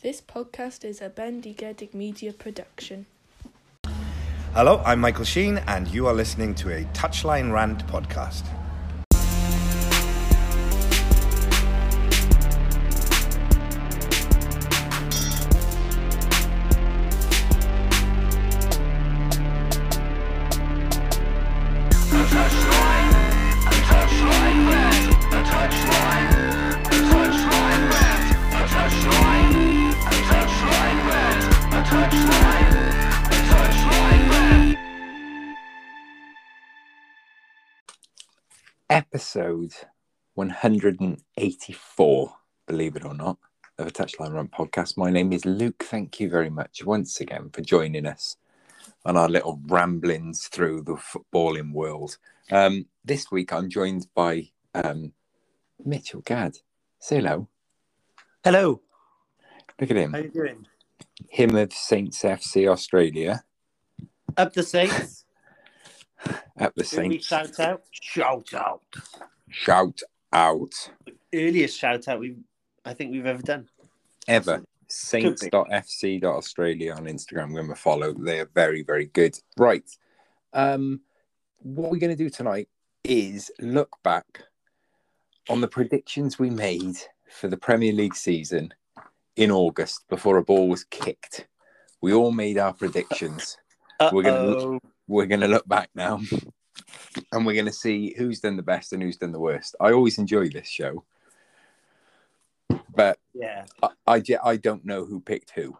This podcast is a Bendigedig Media production. Hello, I'm Michael Sheen, and you are listening to a Touchline Rant podcast. Episode 184, believe it or not, of a Touchline Rant podcast. My name is Luke. Thank you very much once again for joining us on our little ramblings through the footballing world. Um, this week I'm joined by um, Mitchell Gadd. Say hello. Hello. Look at him. How you doing? Him of Saints FC Australia. Up the Saints. At the Early Saints. shout out. Shout out. Shout out. Earliest shout out we I think we've ever done. ever. Saints.fc.australia on Instagram. Give them a follow. They are very, very good. Right. Um, what we're going to do tonight is look back on the predictions we made for the Premier League season in August before a ball was kicked. We all made our predictions. We're gonna Uh-oh. We're going to look back now and we're going to see who's done the best and who's done the worst. I always enjoy this show, but Yeah. I, I, I don't know who picked who.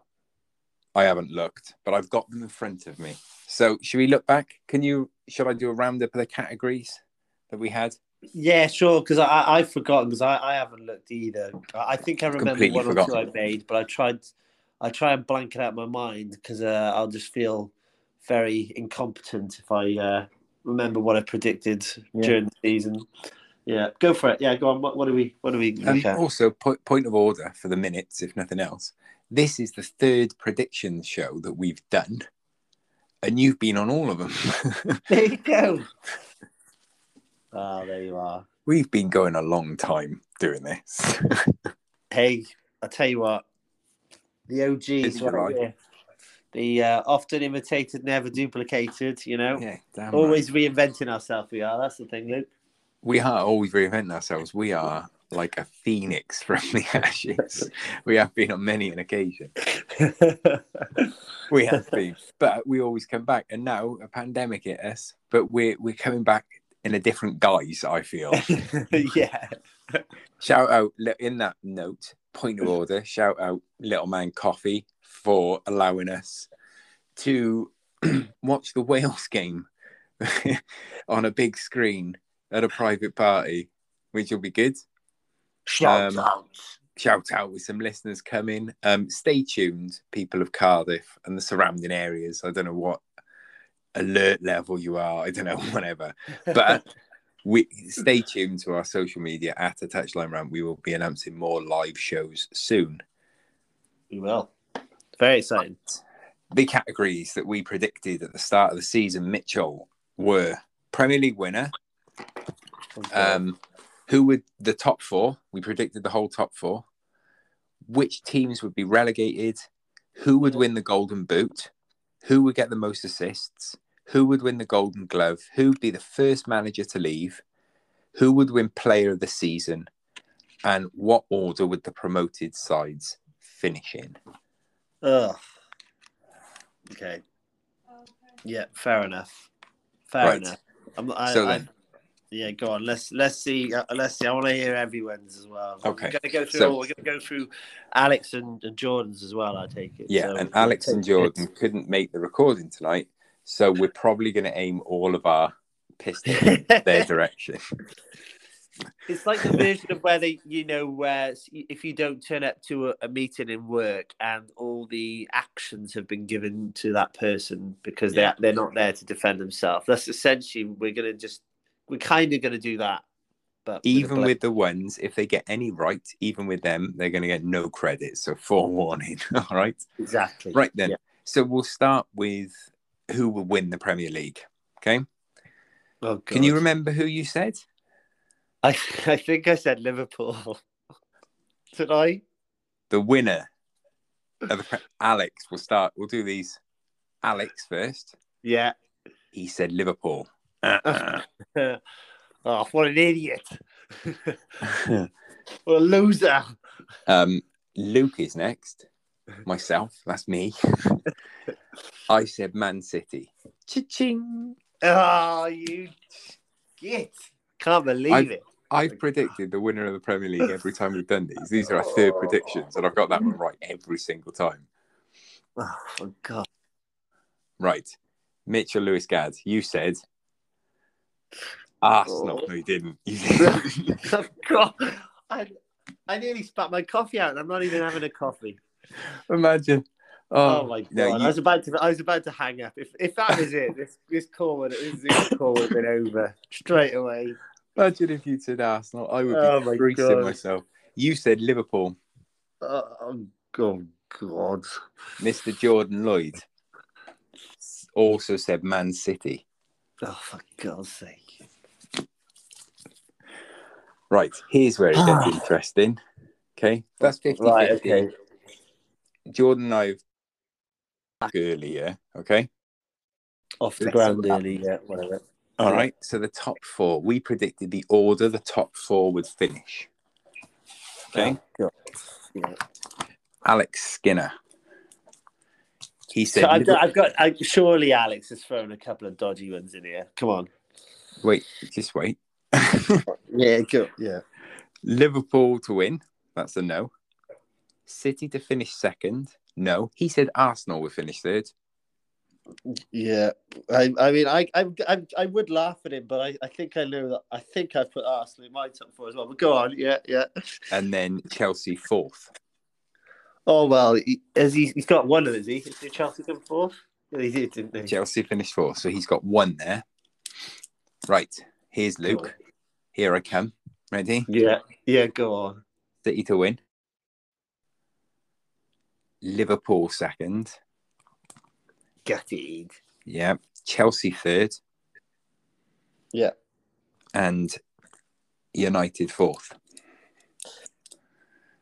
I haven't looked, but I've got them in front of me. So, should we look back? Can you? Should I do a roundup of the categories that we had? Yeah, sure. Because I I've forgotten because I, I haven't looked either. I think I remember Completely one or two I made, but I tried I try and blank it out my mind because uh, I'll just feel very incompetent if I uh, remember what I predicted Yeah. during the season. Yeah, go for it. Yeah, go on. What, what do we what do we And look at? also, po- point of order for the minutes, if nothing else. This is the third prediction show that we've done, and you've been on all of them. There you go. Oh, there you are. we've been going a long time doing this. Hey, I tell you what, the It's OGs, right right. The uh, often imitated, never duplicated. You know, yeah, damn right. always reinventing ourselves. We are. That's the thing, Luke. we are always reinventing ourselves. We are like a phoenix from the ashes. we have been on many an occasion. We have been, but we always come back. And now a pandemic hit us, but we're we're coming back in a different guise. I feel. yeah. shout out in that note. Point of order. Shout out Little Man Coffee for allowing us to watch the Wales game on a big screen at a private party, which will be good. Shout Um, out. shout out with some listeners coming. Um, stay tuned, people of Cardiff and the surrounding areas. I don't know what alert level you are. I don't know, whatever. But we stay tuned to our social media at a touchline rant. We will be announcing more live shows soon. We will. Very exciting. The categories that we predicted at the start of the season, Mitchell, were Premier League winner. Um, who would the top four? We predicted the whole top four. Which teams would be relegated? Who would win the Golden Boot? Who would get the most assists? Who would win the Golden Glove? Who would be the first manager to leave? Who would win Player of the Season? And what order would the promoted sides finish in? Ugh. Okay. Yeah, fair enough. Fair Right. enough. I'm, I, So I- then- yeah, go on. Let's let's see. Uh, let's see. I want to hear everyone's as well. Okay. We're gonna go through. So- all, we're gonna go through Alex and, and Jordan's as well. I take it. Yeah, So and Alex and it. Jordan couldn't make the recording tonight, so we're probably going to aim all of our pistols their direction. It's like the version of where they, you know, where if you don't turn up to a, a meeting in work and all the actions have been given to that person because Yeah. they they're not there to defend themselves. That's essentially we're gonna just we're kind of gonna do that, but even with the ones, if they get any right, even with them, they're going to get no credit. So forewarning. All right. exactly Right then. Yeah. So we'll start with who will win the Premier League. Okay. Oh, Can you remember who you said? I I think I said Liverpool. Did I? The winner of the Alex, we'll start. We'll do these. Alex first. Yeah. He said Liverpool. Uh-uh. oh, what an idiot! what a loser! um, Luke is next. Myself, that's me. I said Man City. Cha-ching. Oh, you git! Can't believe I've- it. I've ah. predicted the winner of the Premier League every time we've done these. These are our third predictions, and I've got that one oh. right every single time. Oh, God. Right. Mitchell Lewis Gadd, you said Arsenal. Oh. No, you didn't. You didn't. Oh, God. I, I nearly spat my coffee out, and I'm not even having a coffee. Imagine. Oh, oh my God! no, I was about to. I was about to hang up. If if that was it, this this call would this Zoom call would have been over straight away. Imagine if you said Arsenal. I would be Oh, my myself. You said Liverpool. Oh, oh God! Mr. Jordan Lloyd also said Man City. Oh, for God's sake! Right. Here's where it gets interesting. Okay. That's 50 Right. Okay. Jordan and I have back earlier. Okay. Off the Let's ground early. Yeah. Whatever. All right. So the top four, we predicted the order the top four would finish. Okay. God. Yeah. Alex Skinner. He said, So I've got, I've got. I, surely Alex has thrown a couple of dodgy ones in here. Come on. wait, just wait. Yeah. Go. Yeah. Liverpool to win. That's a no. City to finish second. No. He said Arsenal would finish third. Yeah, I, I mean, I, I, I, I would laugh at him, but I, I think I know that. I think I've put Arsenal in my top four as well. But go on, yeah, yeah. And then Chelsea fourth. Oh well, he, has he? He's got one of them, he? Did Chelsea come fourth? Yeah, he did, didn't he? Chelsea finished fourth. So he's got one there. Right. Here's Luke. Here I come. Ready? Yeah, yeah. Go on. City to win. Liverpool second. Gutted. Yeah. Chelsea third. Yeah. And United fourth.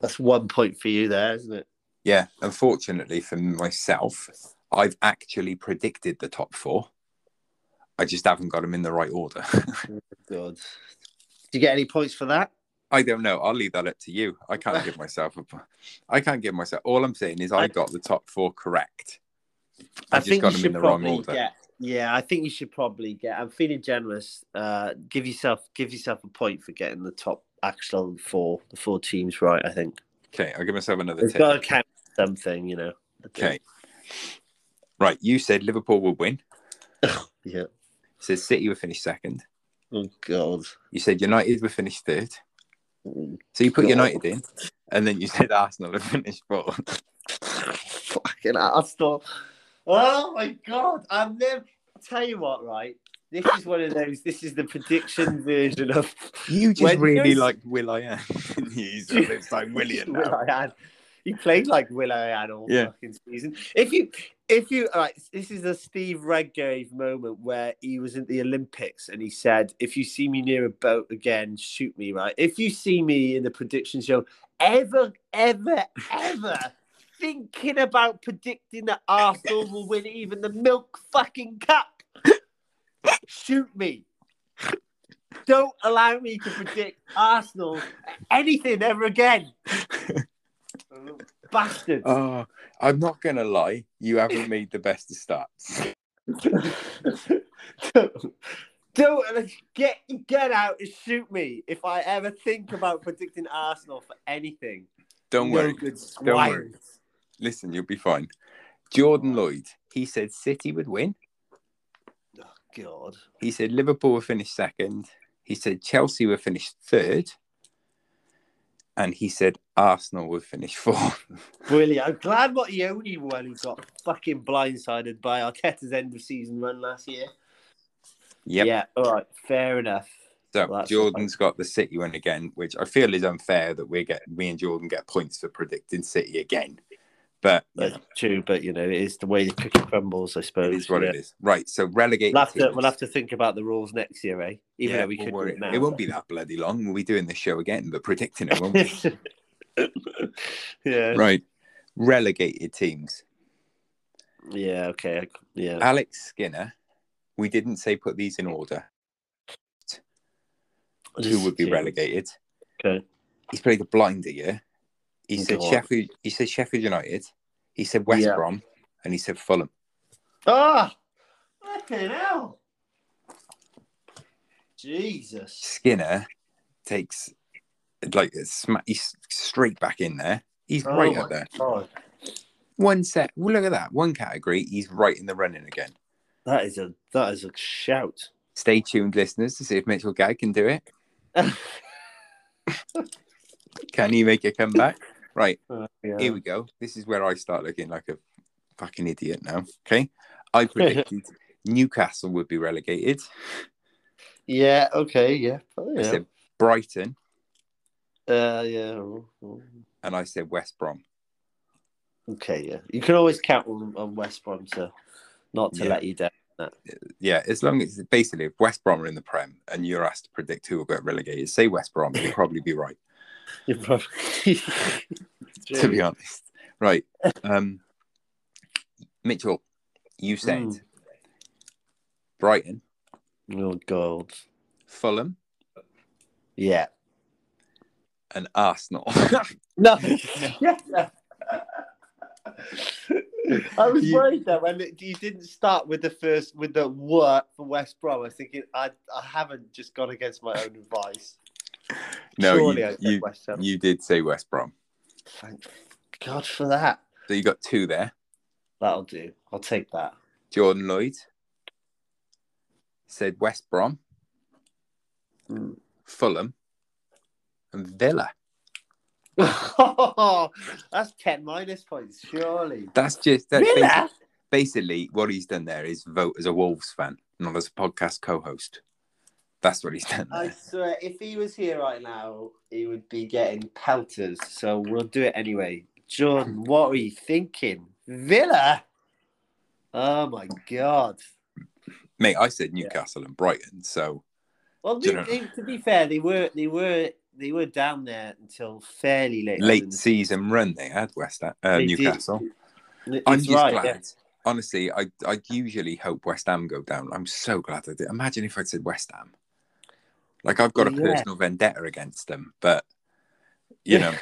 That's one point for you there, isn't it? Yeah. Unfortunately for myself, I've actually predicted the top four. I just haven't got them in the right order. God. Did you get any points for that? I don't know. I'll leave that up to you. I can't give myself a. I can't give myself. All I'm saying is I I- got the top four correct. I just think you should in the wrong probably get. Yeah, I think you should probably get. I'm feeling generous. Uh, give yourself give yourself a point for getting the top actual four, the four teams right. I think Okay, I'll give myself another it's got to count something, you know. Okay. Right, you said Liverpool would win. Yeah. said City would finish second. Oh God. You said United would finish third. So you put God. United in, and then you said Arsenal would finish fourth. Fucking Arsenal. Oh my God. I'm never. I'll tell you what, right? This is one of those. This is the prediction version of. You just When really like Will I Am. He's it's like William Will now. I Am. He played like Will I Am all Yeah. fucking season. If you, if you, all right, this is a Steve Redgrave moment where he was at the Olympics and he said, "If you see me near a boat again, shoot me." Right? If you see me in the prediction show, ever, ever, ever thinking about predicting that Arsenal will win even the milk fucking cup, shoot me. Don't allow me to predict Arsenal anything ever again. Bastard. Oh, I'm not gonna lie. You haven't made the best of starts. don't, don't get get out and shoot me if I ever think about predicting Arsenal for anything. Don't No worry. good Don't worry. Listen, you'll be fine. Jordan Lloyd. He said City would win. Oh, God. He said Liverpool would finish second. He said Chelsea would finish third. And he said Arsenal would finish fourth. Brilliant. I'm glad not the only one who got fucking blindsided by Arteta's end of season run last year. Yep. Yeah, all right, fair enough. So Well, Jordan's got the City one again, which I feel is unfair that we get me and Jordan get points for predicting City again. But That's true, but you know, it is the way the cookie crumbles, I suppose. it is what yeah. it is. Right. So relegate. We'll have, to, we'll have to think about the rules next year, eh? Even though we could do it now. It won't be that bloody long. We'll be doing this show again, but predicting it won't be. yeah. right. relegated teams. Yeah. Okay. Yeah. Alex Skinner. We didn't say put these in order. Who would be relegated? Okay. He's played a blinder year. He said. Sheffield. He said Sheffield United. He said West Yeah. Brom, and he said Fulham. Ah. Fucking hell. Jesus. Skinner takes like sma- he's straight back in there. He's Oh right up there. God. One set. Well, look at that. One category. He's right in the running again. That is a that is a shout. Stay tuned, listeners, to see if Mitchell Gadd can do it. Can he make a comeback? Right. yeah. Here we go. This is where I start looking like a fucking idiot now. Okay. I predicted Newcastle would be relegated. yeah. Okay. Yeah. Oh, I yeah. said Brighton Uh, yeah. and I said West Brom. Okay. Yeah. You can always count on, on West Brom to not to Yeah. let you down. Yeah, as long as basically if West Brom are in the Prem and you're asked to predict who will get relegated, say West Brom, you'll probably be right, You're probably. to be honest. Right. Um Mitchell, you said Mm. Brighton, Oh God. Fulham, Yeah. and Arsenal. No. yeah. I was You- worried that when it, you didn't start with the first with the work for West Brom. I was thinking I I haven't just gone against my own advice. No, Surely you, you, West Ham. you did say West Brom. Thank God for that. So you got two there. That'll do. I'll take that. Jordan Lloyd said West Brom, Hmm. Fulham, and Villa. That's ten minus points, surely. That's just that's Villa? basi- basically what he's done there is vote as a Wolves fan, not as a podcast co-host. That's what he's done I swear, if he was here right now, he would be getting pelters. So we'll do it anyway. Jordan, what were you thinking? Villa? Oh my god. Mate, I said Newcastle and Brighton, so Well, they, they- to be fair, they were they were they were down there until fairly late. late season run they had West Ham, uh, did. Newcastle. I'm just right, glad. yeah. Honestly, I I usually hope West Ham go down. I'm so glad I did. Imagine if I'd said West Ham. Like I've got a Yeah. personal vendetta against them, but you know.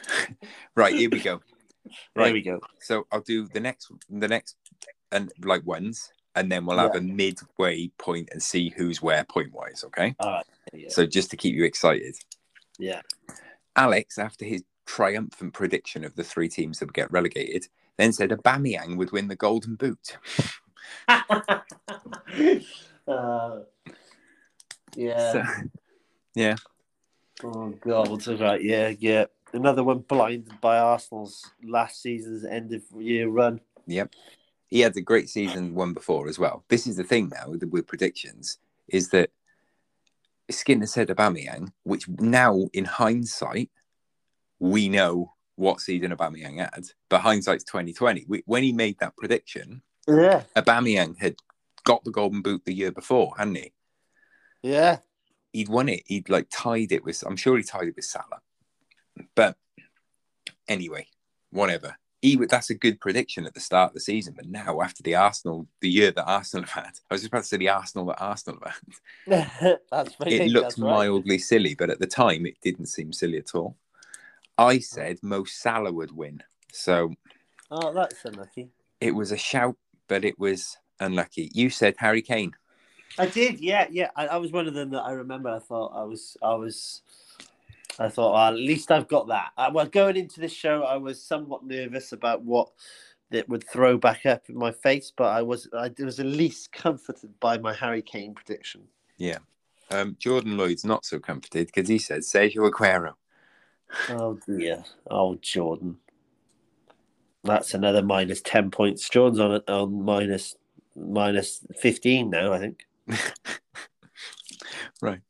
right, here we go. There Right. we go. So I'll do the next the next and like ones, and then we'll have Yeah. a midway point and see who's where point wise, okay? All right. Yeah. So just to keep you excited. yeah. Alex, after his triumphant prediction of the three teams that would get relegated, then said Aubameyang would win the Golden Boot. uh, yeah. So, yeah, Oh god, what's right, yeah, yeah. Another one blinded by Arsenal's last season's end of year run. yep. He had a great season one before as well. This is the thing now with, with predictions is that Skinner said Aubameyang, which now in hindsight we know what season Aubameyang had, but hindsight's twenty twenty. When he made that prediction, Yeah, Aubameyang had got the Golden Boot the year before, hadn't he? Yeah. he'd won it. He'd like tied it with. I'm sure he tied it with Salah. But anyway, whatever. He that's a good prediction at the start of the season. But now, after the Arsenal, the year that Arsenal have had, I was just about to say the Arsenal that Arsenal have had. that's It looks mildly silly, but at the time, it didn't seem silly at all. I said Mo Salah would win, so Oh, that's unlucky. it was a shout, but it was unlucky. You said Harry Kane. I did, yeah, yeah. I, I was one of them that I remember. I thought I was, I was, I thought well, at least I've got that. I, well, going into this show, I was somewhat nervous about what that would throw back up in my face, but I was, I was at least comforted by my Harry Kane prediction. Yeah, um, Jordan Lloyd's not so comforted because he said Sergio Aguero. Oh dear. Oh Jordan. That's another minus ten points. Jordan's on it on minus minus fifteen now, I think. right.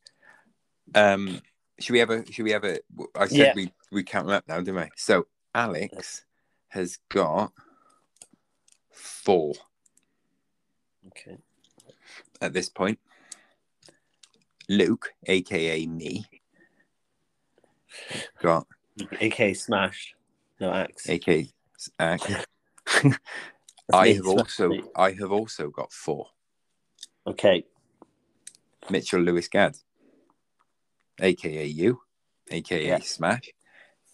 Um, should we ever? Should we ever? I said Yeah. we we count them up now, didn't we? So Alex has got four Okay. at this point. Luke, aka me, got AK smashed. No axe. aka Uh, I have also me. I have also got four. Okay. Mitchell Lewis Gadd, aka you, aka Yeah. Smash.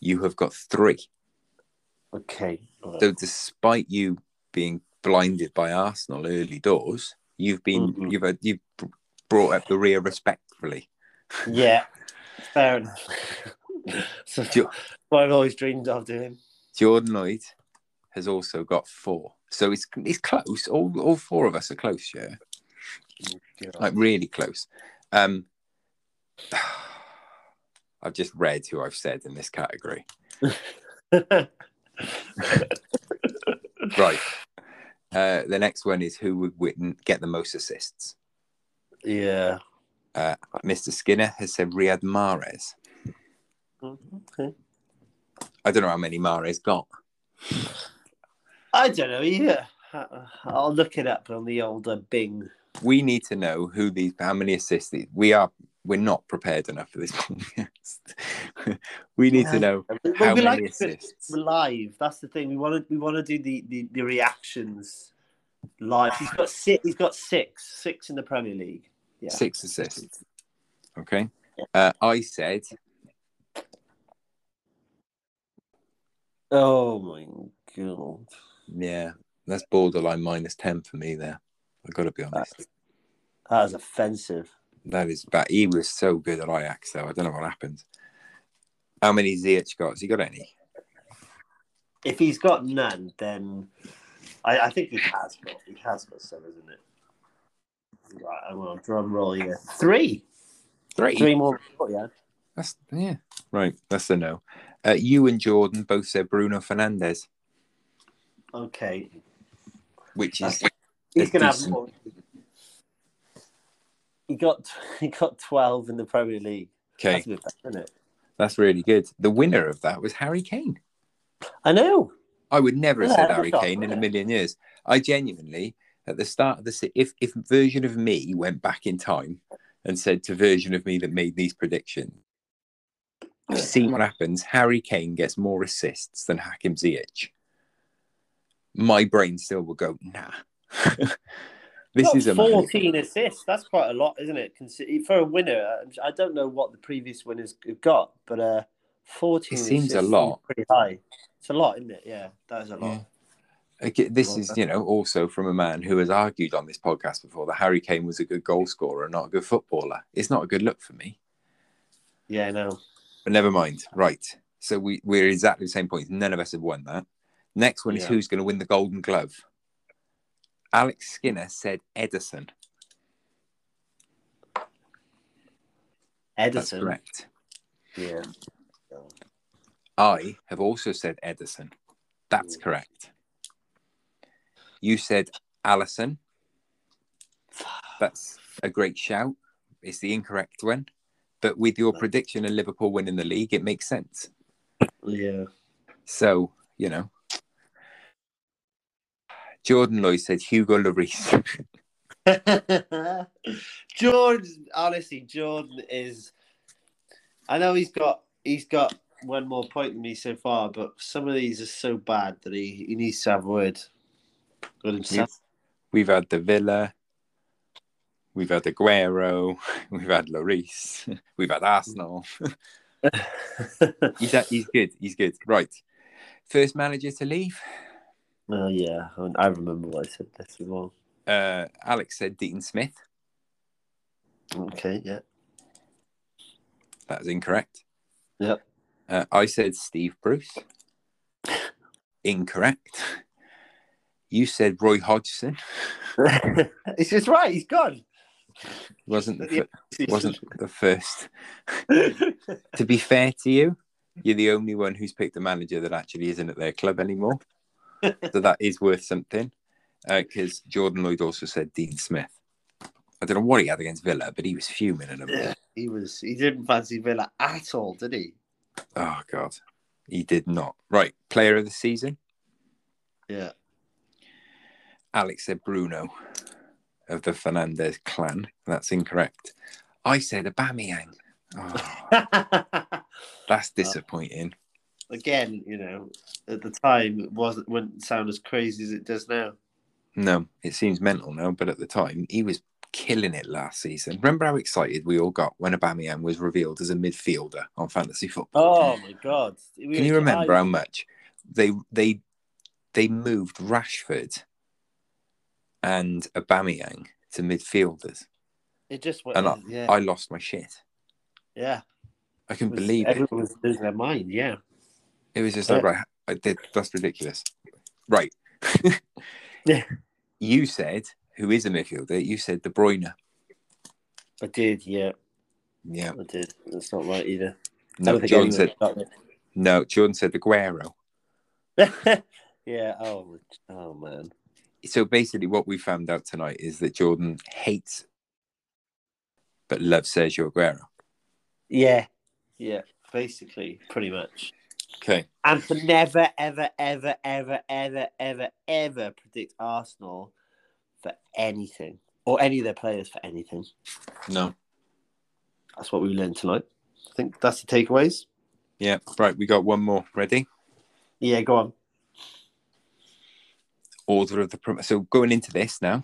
You have got three. Okay. So despite you being blinded by Arsenal early doors, you've been Mhm. you've uh, you've brought up the rear respectfully. Yeah. Fair enough. so, Jo- what I've always dreamed of doing. Jordan Lloyd has also got four. So it's it's close. All all four of us are close, yeah. Like really close. Um I've just read who I've said in this category. Right. Uh, the next one is who would win, get the most assists. yeah. Uh, Mr. Skinner has said Riyad Mahrez. Okay. I don't know how many Mahrez got. I don't know. Yeah. I'll look it up on the old uh, Bing. We need to know who these, how many assists. These, we are, we're not prepared enough for this podcast. we need to know Well, how we many like assists. We're live. That's the thing. We want to we want to do the, the the reactions live. He's got six. He's got six. Six in the Premier League. Yeah. Six assists. Okay. Uh, I said Oh my god. Yeah, that's borderline minus 10 for me there. I've got to be honest. That is offensive. That is bad. He was so good at Ajax, though. I don't know what happened. How many Ziyech got? Has he got any? If he's got none, then I, I think he has got. He has got some, isn't it? Right, I'm on drum roll here. Three. Three. Three more. Oh, yeah. That's, yeah. Right. That's a no. Uh, you and Jordan both said Bruno Fernandes, Okay. which is He's gonna have more. He got he got twelve in the Premier League. okay. That's a better, isn't it? That's really good. The winner of that was Harry Kane. I know. I would never have said Harry Kane in a million years. I genuinely, at the start of the if if version of me went back in time and said to version of me that made these predictions, I've seen what happens. Harry Kane gets more assists than Hakim Ziyech. My brain still will go, nah. this is a man- fourteen assists. That's quite a lot, isn't it? For a winner, I don't know what the previous winners have got, but uh, fourteen. It seems a lot. Pretty high. It's a lot, isn't it? Yeah, that is a lot. Yeah. Okay, this is, you know, also from a man who has argued on this podcast before that Harry Kane was a good goal scorer, not a good footballer. It's not a good look for me. Yeah, I know. But never mind. Right. So we, we're exactly the same point. None of us have won that. Next one is Yeah. who's going to win the Golden Glove. Alex Skinner said Ederson. That's Ederson. correct. Yeah. I have also said Ederson. That's correct. You said Alisson. That's a great shout. It's the incorrect one. But with your prediction of Liverpool winning the league, it makes sense. Yeah. So, you know. Jordan Lloyd said Hugo Lloris. Jordan, honestly, Jordan is. I know he's got he's got one more point than me so far, but some of these are so bad that he, he needs to have a word with himself. We've had the Villa. We've had Aguero. We've had Lloris. We've had Arsenal. he's, he's good. He's good. Right. First manager to leave. Oh yeah, I remember what I said this as well. Uh, Alex said Dean Smith. Okay, yeah, That was incorrect. Yep. Uh, I said Steve Bruce. Incorrect. You said Roy Hodgson. it's just right. He's gone. Wasn't the fir- wasn't the first. to be fair to you, you're the only one who's picked a manager that actually isn't at their club anymore. So that is worth something. Uh, because Jordan Lloyd also said Dean Smith. I don't know what he had against Villa, but he was fuming in them. Yeah, he was. He didn't fancy Villa at all, did he? Oh God, he did not. Right, player of the season. Yeah. Alex said Bruno of the Fernandes clan. That's incorrect. I said Aubameyang. Oh, that's disappointing. Again, you know, at the time it wasn't wouldn't sound as crazy as it does now. No, it seems mental now, but at the time he was killing it last season. Remember how excited we all got when Aubameyang was revealed as a midfielder on fantasy football? Oh my god! We- Can you remember I- how much they they they moved Rashford and Aubameyang to midfielders, It just went. and I, yeah, I lost my shit. yeah. I Was- believe it. everyone was losing their mind. Yeah. It was just like Yeah. right, I did. That's ridiculous. Right. Yeah. You said who is a midfielder? You said De Bruyne. I did. Yeah, Yeah. I did. That's not right either. No, Jordan said no. Jordan said Aguero. yeah. Oh. Oh man. So basically, what we found out tonight is that Jordan hates, but loves Sergio Aguero. Yeah. Yeah. Basically, pretty much. Okay. And to never, ever, ever, ever, ever, ever, ever predict Arsenal for anything or any of their players for anything. No. That's what we learned tonight. I think that's the takeaways. Yeah. Right. We got one more. Ready? Yeah, go on. Order of the so going into this now.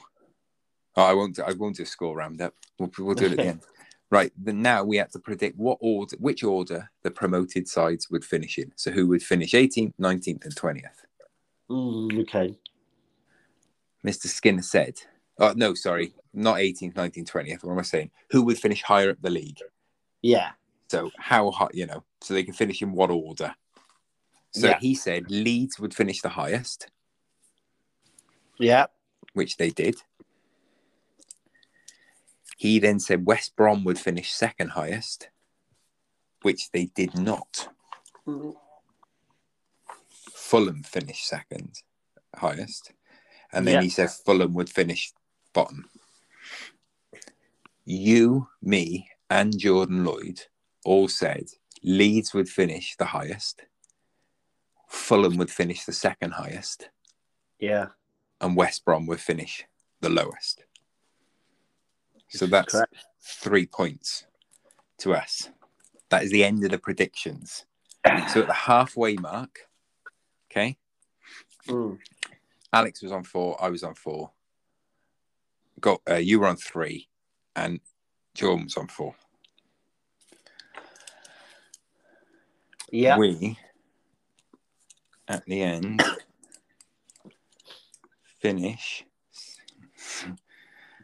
Oh, I won't. I won't do a score roundup. We'll, we'll do it at the end. Right. Then now we have to predict what order, which order the promoted sides would finish in. So who would finish 18th, 19th, and 20th? Mm, okay. Mr. Skinner said, oh, no, sorry, not 18th, 19th, 20th. What am I saying? Who would finish higher up the league? Yeah. So, how high, you know, so they can finish in what order? So, Yeah. he said Leeds would finish the highest, Yeah. which they did. He then said West Brom would finish second highest, which they did not. Fulham finished second highest. And then Yeah. he said Fulham would finish bottom. You, me, and Jordan Lloyd all said Leeds would finish the highest, Fulham would finish the second highest, Yeah. and West Brom would finish the lowest. So that's Correct. three points to us. That is the end of the predictions. So at the halfway mark, okay, Mm. Alex was on four, I was on four. Got uh, you were on three, and Jordan was on four. Yeah. We at the end finish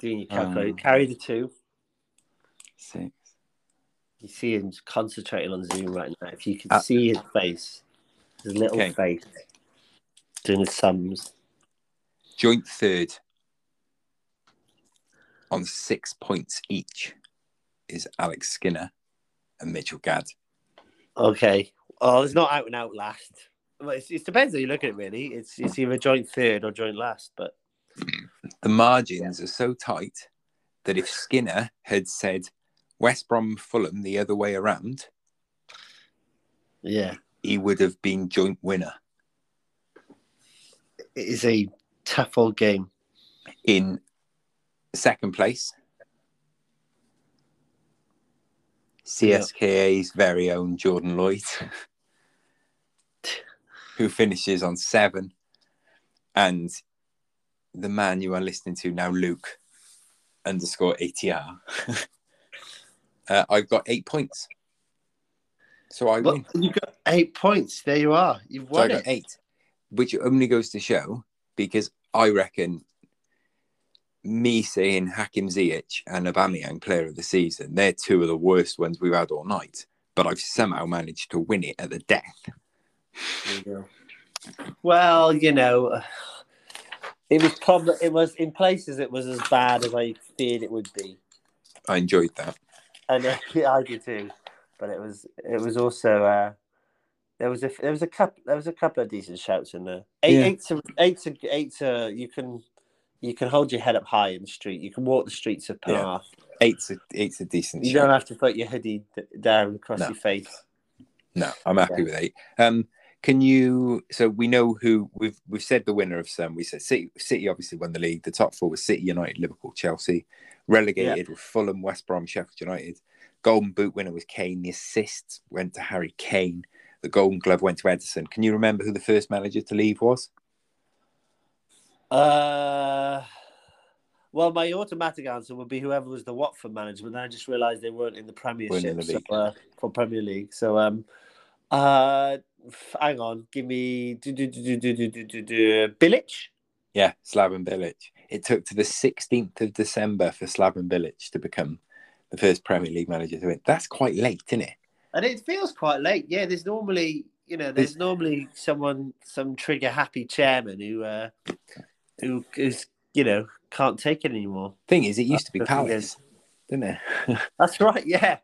Doing your. Um, Carry the two. six. You see him concentrating on Zoom right now. If you could Uh, see his face, his little Okay. face, doing the sums. joint third on six points each is Alex Skinner and Mitchell Gadd. Okay. Oh, it's not out and out last. Well, it depends how you look at it, really. It's it's either joint third or joint last. But The margins are so tight that if Skinner had said West Brom Fulham the other way around, yeah, he would have been joint winner it is a tough old game. in second place. CSKA's very own Jordan Lloyd, who finishes on seven, and the man you are listening to now, Luke underscore ATR. uh, I've got eight points, so I win. you got eight points. There you are. You've So I won got it. eight, which only goes to show because I reckon me saying Hakim Ziyech and Aubameyang player of the season, they're two of the worst ones we've had all night. But I've somehow managed to win it at the death. You. Well, you know, it was probably it was in places it was as bad as I feared it would be, I enjoyed that. and uh, yeah, I did too. But it was it was also uh, there was a there was a couple there was a couple of decent shouts in there. Eight Yeah. eight to eight to eight to you can you can hold your head up high in the street. You can walk the streets of Yeah. Penarth. Eight's a, eight's a decent You show. don't have to put your hoodie d- down across No. your face. No, I'm happy Yeah. with eight. Um, can you? So we know who we've we've said the winner of some. We said City. City obviously won the league. The top four was City, United, Liverpool, Chelsea. Relegated with Fulham, West Brom, Sheffield United. Golden Boot winner was Kane. The assists went to Harry Kane. the Golden Glove went to Ederson. Can you remember who the first manager to leave was? Uh, well, my automatic answer would be whoever was the Watford manager, but then I just realised they weren't in the Premiership the so, league. uh, for Premier League. So, um, uh, hang on, give me do, do, do, do, do, do, do, do. Bilic. Yeah, Slaven Bilic. It took to the 16th of December for Slaven Bilic to become the first Premier League manager to win. That's quite late, isn't it? And it feels quite late. Yeah, there's normally, you know, there's There's- normally someone, some trigger happy chairman who, uh, who is, you know, can't take it anymore. Thing is, it used to be Palace, didn't it? That's right. Yeah.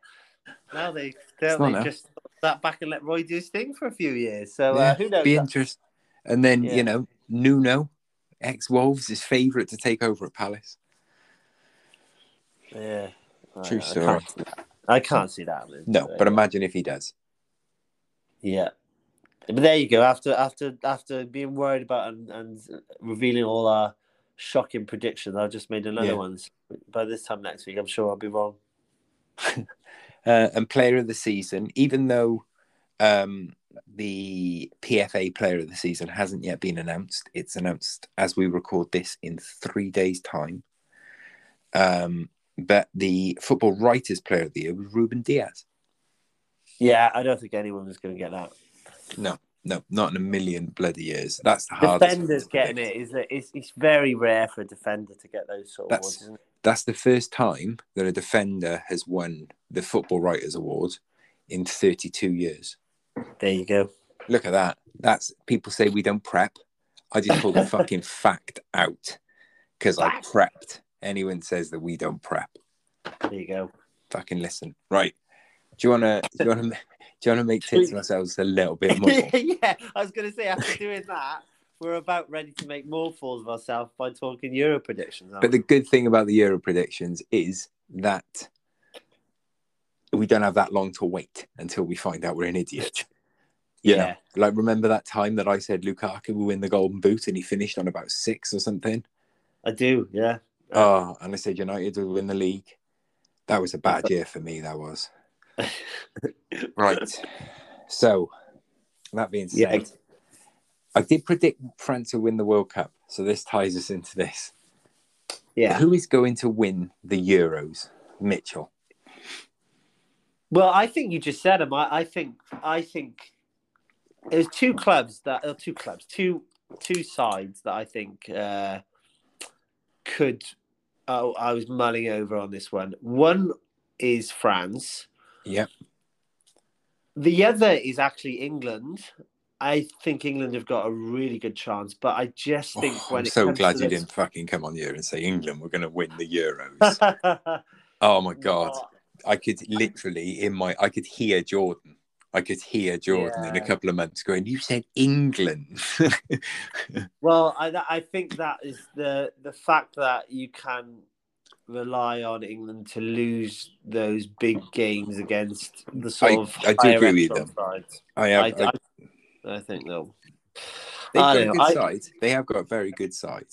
Now they, It's they just sat back and let Roy do his thing for a few years. So Yeah, uh, who knows? be interesting. And then Yeah. you know, Nuno, ex Wolves, his favourite to take over at Palace. Yeah. True I- I story. can't. I can't see that. No, but imagine if he does. yeah. But there you go. After after after being worried about and, and revealing all our shocking predictions, I've just made another Yeah. one. By this time next week, I'm sure I'll be wrong. Uh, and Player of the Season, even though um, the PFA Player of the Season hasn't yet been announced, it's announced as we record this in three days' time. Um, but the Football Writers Player of the Year was Ruben Dias. Yeah, I don't think anyone was going to get that. No, no, not in a million bloody years. That's the hardest. Defenders getting it is it's, it's very rare for a defender to get those sort of That's- awards. That's the first time that a defender has won the Football Writers Award in 32 years. There you go. Look at that. That's people say we don't prep. I just pulled a fucking fact out because I prepped. Anyone says that we don't prep, There you go. fucking listen. Right? Do you wanna? Do you wanna? Do you wanna make tits of ourselves a little bit more? yeah, I was going to say after doing that, we're about ready to make more fools of ourselves by talking Euro predictions. But the good thing about the Euro predictions is that we don't have that long to wait until we find out we're an idiot. You know, Yeah. like remember that time that I said Lukaku will win the Golden Boot and he finished on about six or something. I do. Yeah. Oh, and I said United will win the league. That was a bad year for me. That was right. So that being said, Yeah. I did predict France will win the World Cup. So this ties us into this. Yeah. Who is going to win the Euros? Mitchell. Well, I think you just said them. I, I think. I think there's two clubs that uh, two clubs, two two sides that I think uh, could. Oh, I was mulling over on this one. One is France. Yep. The other is actually England. I think England have got a really good chance, but I just think Oh, when I'm so glad you this- didn't fucking come on here and say England were going to win the Euros. oh my god, I could literally in my I could hear Jordan. I could hear Jordan in a couple of months going, "You said England." Well, I, I think that is the the fact that you can rely on England to lose those big games against the sort I- of I do agree with them. sides. I have. I, I, I, think they'll. they've I got a good know, I- side. They have got a very good side.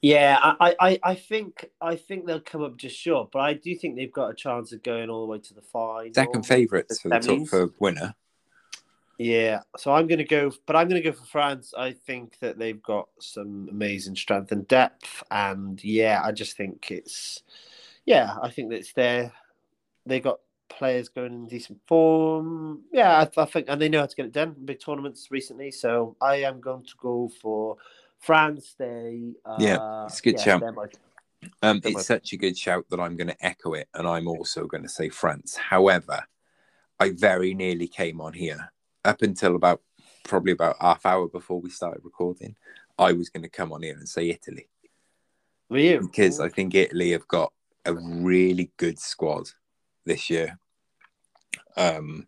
Yeah, I, I, I think I think they'll come up just short, but I do think they've got a chance of going all the way to the final. Second favourites for the top for winner. Yeah, so I'm going to go, but I'm going to go for France. I think that they've got some amazing strength and depth, and yeah, I just think it's, yeah, I think that it's there. They got players going in decent form. Yeah, I, I think, and they know how to get it done big tournaments recently. So I am going to go for France. They, uh, Yeah, it's a good yeah, shout. Um, it's such a good shout that I'm going to echo it, and I'm also going to say France. However, I very nearly came on here up until about probably about half hour before we started recording. I was going to come on here and say Italy Were you? because I think Italy have got a really good squad this year. Um,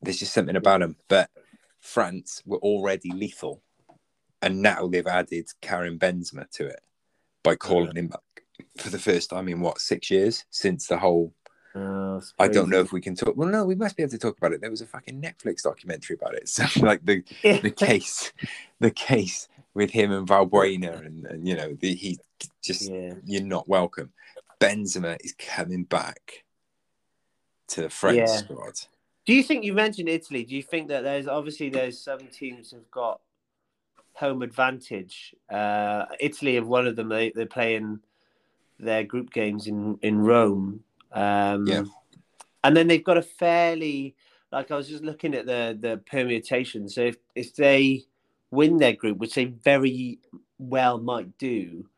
there's just something about them, but France were already lethal, and now they've added Karim Benzema to it by calling him back for the first time in what six years since the whole. It's I don't know if we can talk. Well, no, we must be able to talk about it. There was a fucking Netflix documentary about it. So, like the the case, the case with him and Valbuena, and, and you know, the, he just yeah. you're not welcome. Benzema is coming back to the French Yeah. squad. Do you think you mentioned Italy? Do you think that there's obviously there's some teams who've got home advantage? Uh, Italy have one of them. They they're playing their group games in in Rome. Um, Yeah. and then they've got a fairly like I was just looking at the the permutation. So if if they win their group, which they very well might do,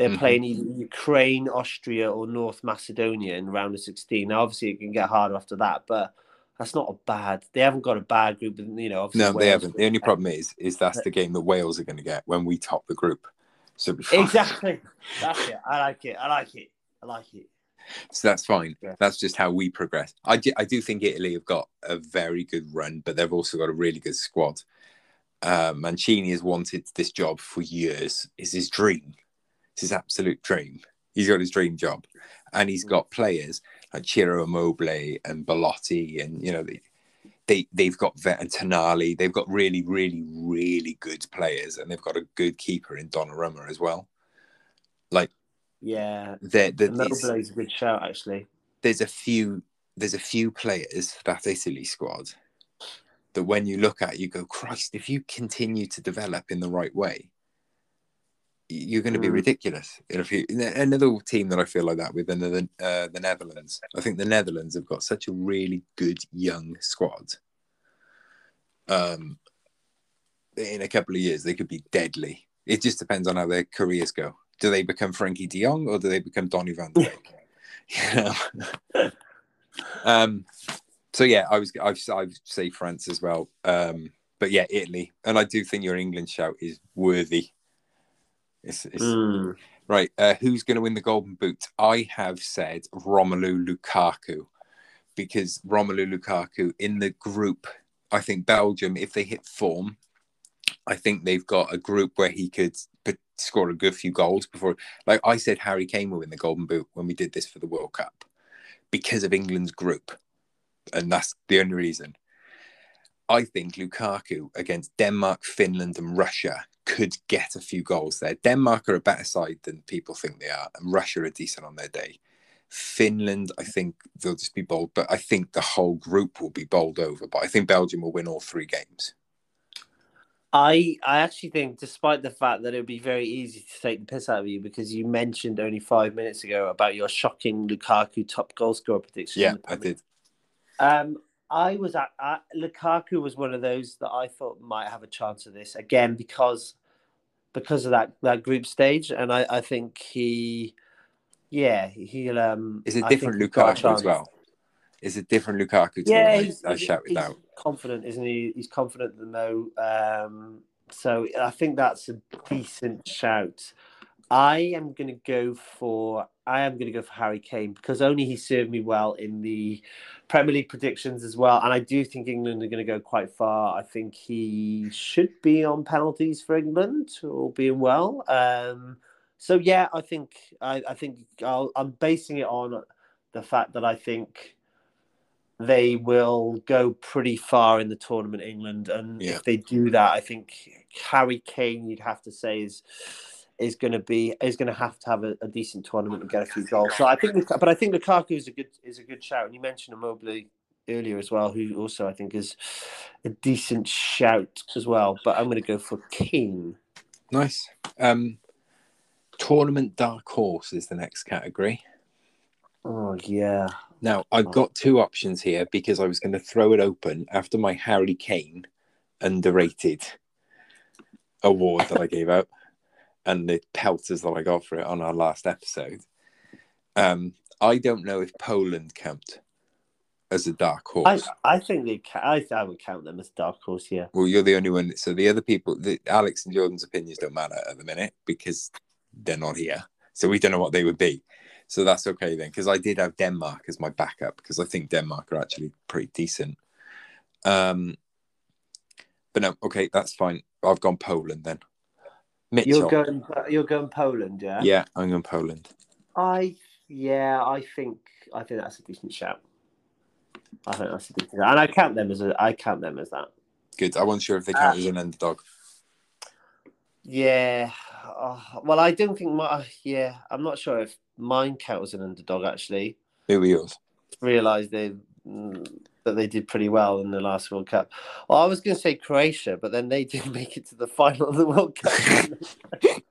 they're Mhm. playing either Ukraine, Austria, or North Macedonia in round of sixteen. Now, obviously, it can get harder after that, but that's not a bad. They haven't got a bad group, you know. obviously No, they haven't. The only problem is, is that's the game that Wales are going to get when we top the group. So it'll be fine. Exactly. That's it. I like it. I like it. I like it. So that's fine. Yeah. That's just how we progress. I do, I do think Italy have got a very good run, but they've also got a really good squad. Uh, Mancini has wanted this job for years. It's his dream. It's his absolute dream. He's got his dream job, and he's mm. got players like Ciro Immobile and Belotti, and you know they, they they've got vet and Tonali. They've got really, really, really good players, and they've got a good keeper in Donnarumma as well. Like Yeah. they're, they're, is a good shout, actually. there's a few there's a few players that Italy squad that when you look at you go Christ if you continue to develop in the right way you're going to be Mm. ridiculous in a few another team that I feel like that with another uh, the Netherlands I think the Netherlands have got such a really good young squad um in a couple of years they could be deadly it just depends on how their careers go do they become Frenkie de Jong or do they become Donny van de Beek you know? um, so yeah, I was I I would say France as well. Um, but yeah, Italy, and I do think your England shout is worthy. It's, it's Mm. right. Uh, who's going to win the Golden Boot? I have said Romelu Lukaku because Romelu Lukaku in the group. I think Belgium, if they hit form, I think they've got a group where he could put, score a good few goals before. Like I said, Harry Kane will win the Golden Boot when we did this for the World Cup because of England's group, and that's the only reason. I think Lukaku against Denmark, Finland, and Russia could get a few goals there. Denmark are a better side than people think they are, and Russia are decent on their day. Finland, I think they'll just be bold, but I think the whole group will be bowled over. But I think Belgium will win all three games. I I actually think, despite the fact that it would be very easy to take the piss out of you because you mentioned only five minutes ago about your shocking Lukaku top goalscorer prediction. Yeah, I did. Um, I was at, at Lukaku was one of those that I thought might have a chance of this again because because of that that group stage, and I I think he, yeah, he'll um. Is it different think he's got a Lukaku as well? Is it different Lukaku to Yeah, he's, I, I he's- shouted he's out? confident, isn't he? He's confident than Mo. Um, so I think that's a decent shout. I am going to go for I am going to go for Harry Kane because only he served me well in the Premier League predictions as well, and I do think England are going to go quite far. I think he should be on penalties for England, all being well. Um, so yeah, I think I, I think I'll, I'm basing it on the fact that I think they will go pretty far in the tournament, England, and Yeah. if they do that, I think Harry Kane, you'd have to say, is is going to be is going to have to have a, a decent tournament and get a few goals. So I think, Luk- but I think Lukaku is a good is a good shout, and you mentioned Immobile earlier as well, who also I think is a decent shout as well. But I'm going to go for Kane. Nice. Um, tournament dark horse is the next category. Oh yeah, Now I've got two options here because I was going to throw it open after my Harry Kane underrated award that I gave out and the pelters that I got for it on our last episode. Um, I don't know if Poland count as a dark I horse. I think they ca- I, I would count them as dark horse. Yeah. Well, you're the only one. So the other people, the, Alex and Jordan's opinions don't matter at the minute because they're not here. So we don't know what they would be. So that's okay then, because I did have Denmark as my backup because I think Denmark are actually pretty decent. Um, but no, okay, that's fine. I've gone Poland then. Mitchell. You're going. You're going Poland, yeah. yeah, I'm going Poland. I yeah. I think I think that's a decent shout. I think that's a decent, shout. and I count them as a. I count them as that. Good. I wasn't sure if they count as an uh, underdog. Yeah. Oh, well, I don't think my. Uh, yeah, I'm not sure if mine count as an underdog. Actually, Who are yours? realised they mm, that they did pretty well in the last World Cup. Well, I was going to say Croatia, but then they didn't make it to the final of the World Cup.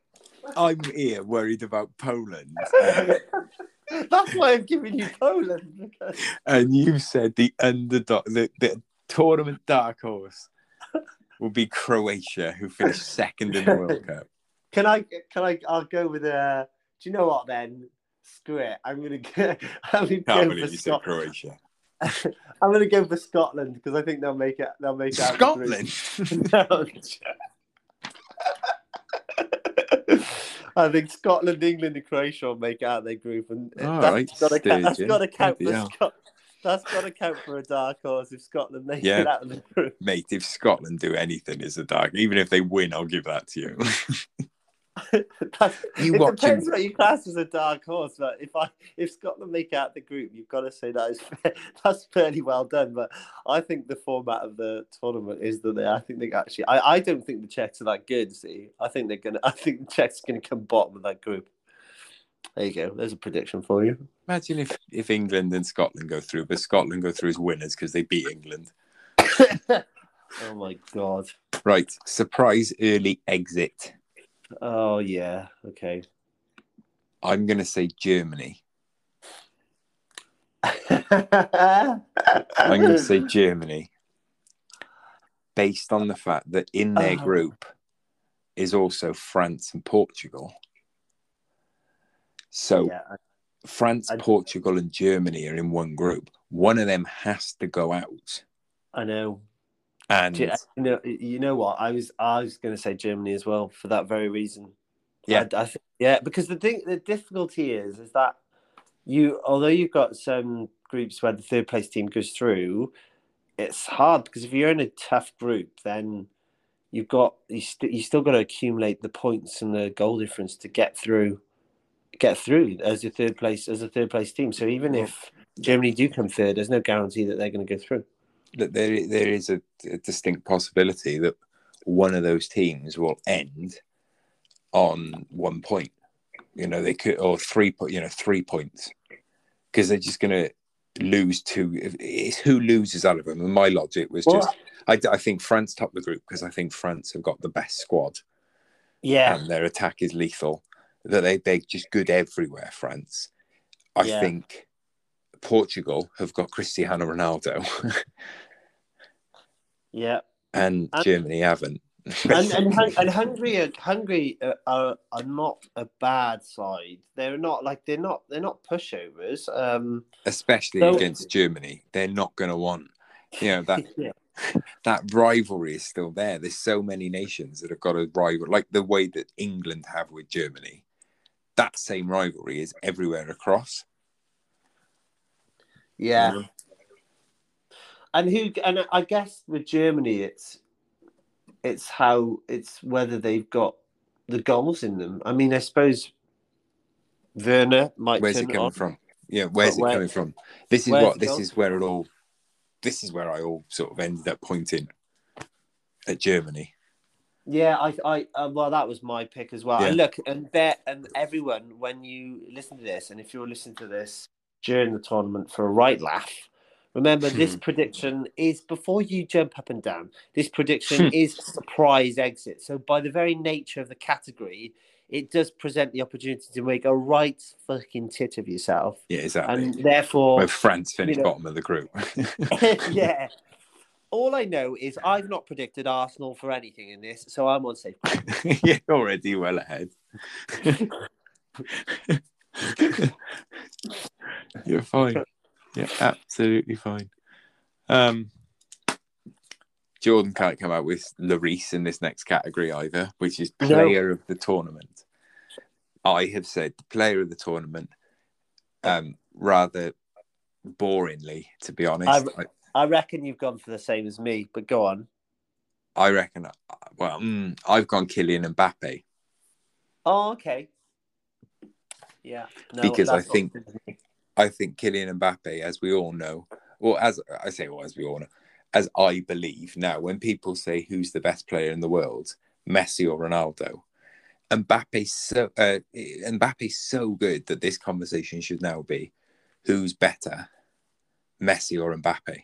I'm here worried about Poland. That's why I'm giving you Poland. Because... and you said the underdog, the, the tournament dark horse will be Croatia, who finished second in the World Cup. Can I? Can I? I'll go with a. Do you know what? Then screw it. I'm gonna go. I'm gonna Can't go believe for you said. Croatia. I'm gonna go for Scotland because I think they'll make it. They'll make it. out of the group. Scotland. No. I think Scotland, England, and Croatia will make out their group, and All that's right, got to count. That's got to count for Bloody hell. Scot- That's got to count for a dark horse if Scotland make Yeah. it out of the group. Mate, if Scotland do anything, it's a dark. Even if they win, I'll give that to you. That's, You it watching- depends what you class as a dark horse, but if I if Scotland make out the group, you've got to say that is that's fairly well done. But I think the format of the tournament is that they. I think they actually. I, I don't think the Czechs are that good. See, I think they're gonna. I think the Czechs are gonna come bottom of that group. There you go. There's a prediction for you. Imagine if, if England and Scotland go through, but Scotland go through as winners because they beat England. oh my god. Right, surprise early exit. Oh yeah. Okay. I'm going to say Germany. I'm going to say Germany, based on the fact that in their Oh. group is also France and Portugal. So yeah. France, I- Portugal, and Germany are in one group. One of them has to go out, I know. And you, you know, you know what? I was I was going to say Germany as well for that very reason. Yeah. I, I think yeah, because the thing, the difficulty is, is that you, although you've got some groups where the third place team goes through, it's hard because if you're in a tough group, then you've got you, st- you still got to accumulate the points and the goal difference to get through, get through as a third place as a third place team. So even if Germany do come third, there's no guarantee that they're going to go through. That there there is a, a distinct possibility that one of those teams will end on one point. You know, they could or three point. You know, three points because they're just going to lose two. It's who loses out of them. And my logic was just, I, I think France top the group because I think France have got the best squad Yeah, and their attack is lethal. That they they're just good everywhere. France, I Yeah. think. Portugal have got Cristiano Ronaldo, yeah. and And- Germany haven't. and, and, and Hungary, are, Hungary are, are, are not a bad side. They're not like they're not they're not pushovers. Um, especially So- against Germany, they're not going to want. You know that yeah, that rivalry is still there. There's so many nations that have got a rival, like the way that England have with Germany. That same rivalry is everywhere across. Yeah. And who? And I guess with Germany, it's it's how it's whether they've got the goals in them. I mean, I suppose Werner might. Where's it coming on. from? Yeah, where's But where- it coming from? This is what this is where it all. This is where I all sort of ended up pointing at Germany. Yeah, I, I, uh, well, that was my pick as well. Yeah. And look, and bet, and everyone, when you listen to this, and if you're listening to this during the tournament for a right laugh, remember this Hmm. prediction is before you jump up and down. This prediction Hmm. is surprise exit. So by the very nature of the category, it does present the opportunity to make a right fucking tit of yourself, Yeah, exactly. and therefore, Where France finished you know- bottom of the group. yeah. All I know is I've not predicted Arsenal for anything in this, so I'm on safe. You're already well ahead. You're fine. You're absolutely fine. Um, Jordan can't come out with Larice in this next category either, which is No. player of the tournament. I have said player of the tournament, um, rather boringly, to be honest. I, I reckon you've gone for the same as me, but go on. I reckon, uh, well, mm, I've gone Kylian Mbappe. Oh, okay. Yeah. No, Because I think- good for me. I think Kylian Mbappe, as we all know, or as I say, well, as we all know, as I believe now, when people say who's the best player in the world, Messi or Ronaldo, Mbappe's so uh, Mbappe's so good that this conversation should now be who's better, Messi or Mbappe,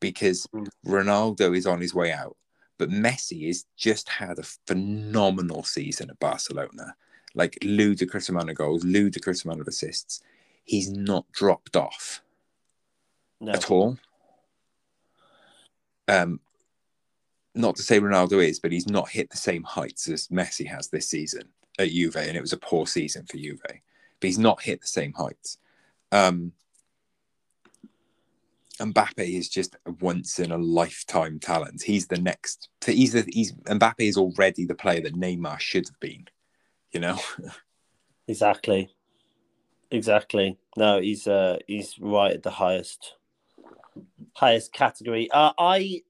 because Mm. Ronaldo is on his way out, but Messi has just had a phenomenal season at Barcelona. Like ludicrous amount of goals, ludicrous amount of assists. He's not dropped off No. at all. Um, not to say Ronaldo is, but he's not hit the same heights as Messi has this season at Juve, and it was a poor season for Juve. But he's not hit the same heights. Um, Mbappe is just a once in a lifetime talent. He's the next. He's the, he's Mbappe is already the player that Neymar should have been. You know, Exactly. Exactly. No, he's uh he's right at the highest highest category. Uh, I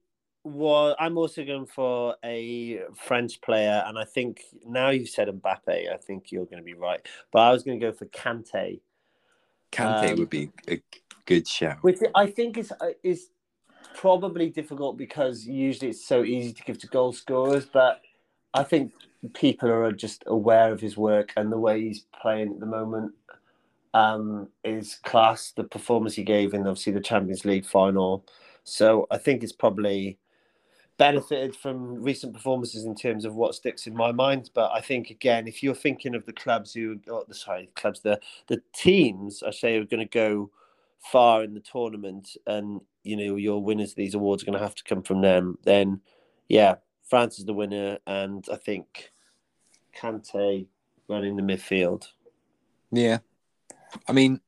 was I'm also going for a French player, and I think now you've said Mbappe, I think you're going to be right. But I was going to go for Kante, Kante Um, would be a good shout. which I think is uh, is probably difficult because usually it's so easy to give to goal scorers, but I think people are just aware of his work and the way he's playing at the moment um, is class. The performance he gave in obviously the Champions League final, so I think it's probably benefited from recent performances in terms of what sticks in my mind. But I think again, if you're thinking of the clubs who, the sorry, clubs, the the teams, I say, are going to go far in the tournament, and you know your winners of these awards are going to have to come from them. Then, yeah, France is the winner, and I think Kante running the midfield. Yeah. I mean,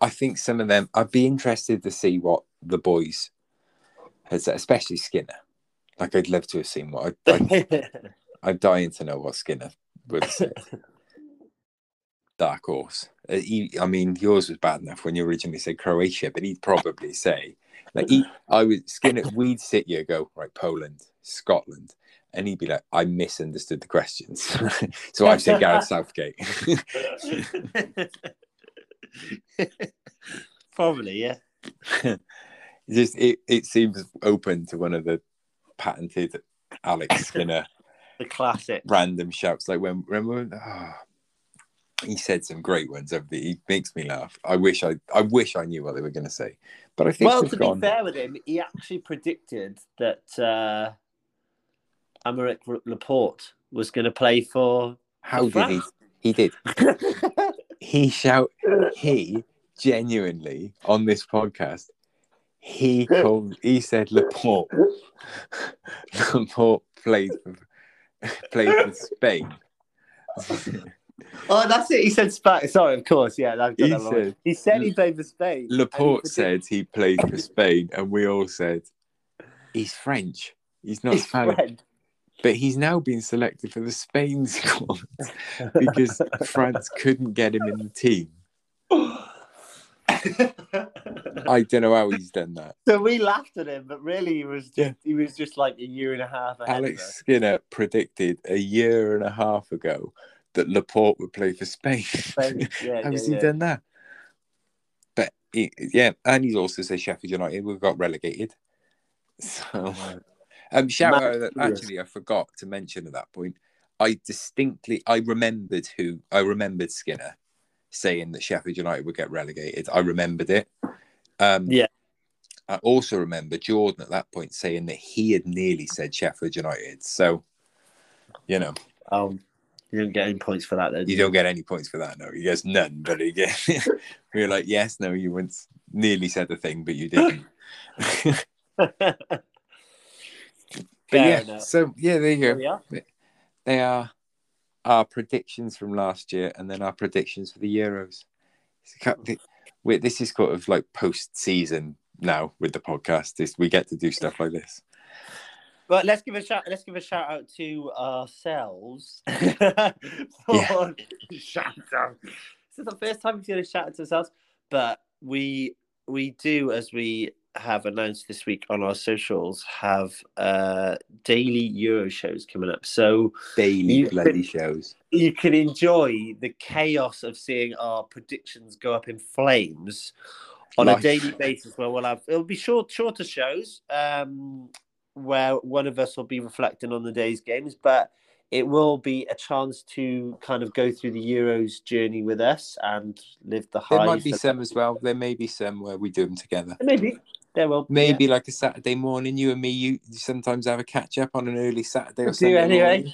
I think some of them, I'd be interested to see what the boys has, especially Skinner. Like, I'd love to have seen what I, I, I'm dying to know what Skinner would have. Dark horse. Uh, he, I mean, yours was bad enough when you originally said Croatia, but he'd probably say, like, he, I would, Skinner, we'd sit here, go, right, Poland, Scotland. And he'd be like, I misunderstood the questions. so I've said Gareth Southgate. Probably, yeah. just it, it seems open to one of the patented Alex Skinner The classic. random shouts. Like when remember ah, he said some great ones over the he makes me laugh. I wish I I wish I knew what they were gonna say. But I think Well, to gone, be fair with him, he actually predicted that uh, Aymeric Laporte was going to play for. how did he he did he shout he genuinely on this podcast he called he said Laporte Laporte played for played for Spain. Oh, that's it. He said Spain. Sorry, of course. Yeah, I've He that said- he said he played for Spain. and he Laporte said he played for Spain, and we all said he's French. He's not He's Spanish, French. But he's now been selected for the Spain squad because France couldn't get him in the team. I don't know how he's done that. so we laughed at him, but really he was just, Yeah. he was just like a year and a half ahead Alex. Skinner predicted a year and a half ago that Laporte would play for Spain. Spain, yeah, how yeah, has he done that? But he, yeah, and he's also said Sheffield United we got relegated. So, um, shout Matt out that actually I forgot to mention at that point. I distinctly I remembered who I remembered Skinner saying that Sheffield United would get relegated. I remembered it. Um, Yeah. I also remember Jordan at that point saying that he had nearly said Sheffield United. So, you know, Um, you didn't get any points for that, then. you don't get any points for that. No, he gets none. But again, we were like, yes, no, you once nearly said the thing, but you didn't. But Fair yeah, enough. so yeah, there you go. They are our predictions from last year, and then our predictions for the Euros. It's a cou- we- This is kind of like post-season now with the podcast. This we get to do stuff like this. But let's give a shout. Let's give a shout out to ourselves. for shout out. This is the first time we've done a shout out to ourselves, but we we do as we have announced this week on our socials have uh daily Euro shows coming up. So Daily bloody shows. you can enjoy the chaos of seeing our predictions go up in flames on a daily basis where we'll have it'll be short shorter shows um where one of us will be reflecting on the day's games but it will be a chance to kind of go through the euros journey with us and live the highs. There might be some as well. There may be some where we do them together. maybe There will Maybe like a Saturday morning, you and me, you sometimes have a catch up on an early Saturday or We'll do Sunday anyway. morning.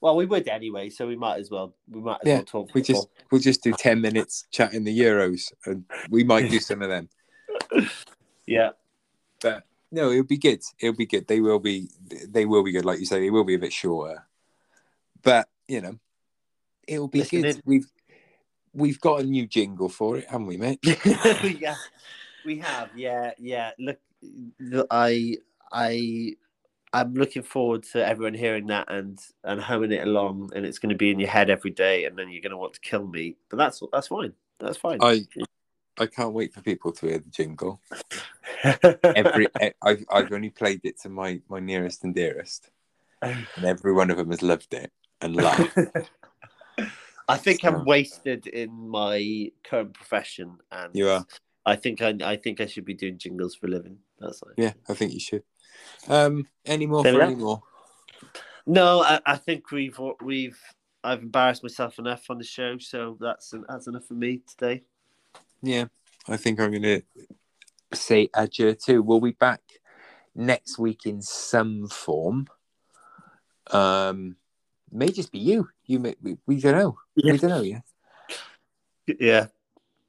Well, we would anyway, so we might as well. We might as Yeah, well talk. We just we'll just do ten minutes chatting the Euros, and we might do some of them. yeah. But no, it'll be good. It'll be good. They will be. They will be good, like you say. They will be a bit shorter, but you know, it'll be Listen good. in. We've we've got a new jingle for it, haven't we, mate? yeah, we have. Yeah, yeah. Look, look, I, I, I'm looking forward to everyone hearing that and and humming it along, and it's going to be in your head every day, and then you're going to want to kill me. But that's that's fine. That's fine. I I can't wait for people to hear the jingle. Every I've I've only played it to my my nearest and dearest, and every one of them has loved it and laughed. I think So- I'm wasted in my current profession, and You are. I think I, I think I should be doing jingles for a living. That's like, Yeah, I think you should. Um, any more for any more? No, I, I think we've we've I've embarrassed myself enough on the show, so that's that's enough for me today. Yeah, I think I'm going to say adieu too. We'll be back next week in some form. Um, may just be you. You may, we, we don't know. Yeah. We don't know. Yeah, Yeah,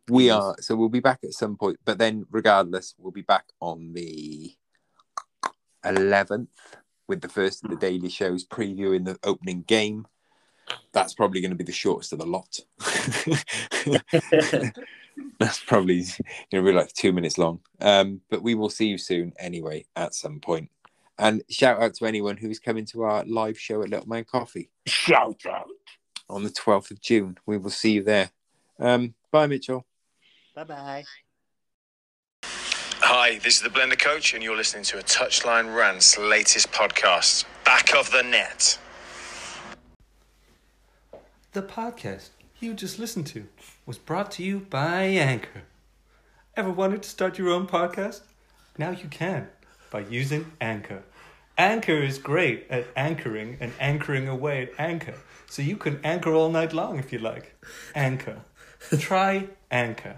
we Yes. are. So we'll be back at some point. But then, regardless, we'll be back on the 11th with the first of the daily shows previewing the opening game. That's probably going to be the shortest of the lot. That's probably going to be like two minutes long. Um, but we will see you soon anyway at some point. And shout out to anyone who's coming to our live show at Little Man Coffee shout out. on the 12th of June. We will see you there. Um, bye, Mitchell. Bye bye. Hi, this is the Blender Coach, and you're listening to a Touchline Rant's latest podcast, Back of the Net. The podcast you just listened to was brought to you by Anchor. Ever wanted to start your own podcast? Now you can by using Anchor. Anchor is great at anchoring and anchoring away at Anchor, so you can anchor all night long if you like. Anchor. Try Anchor.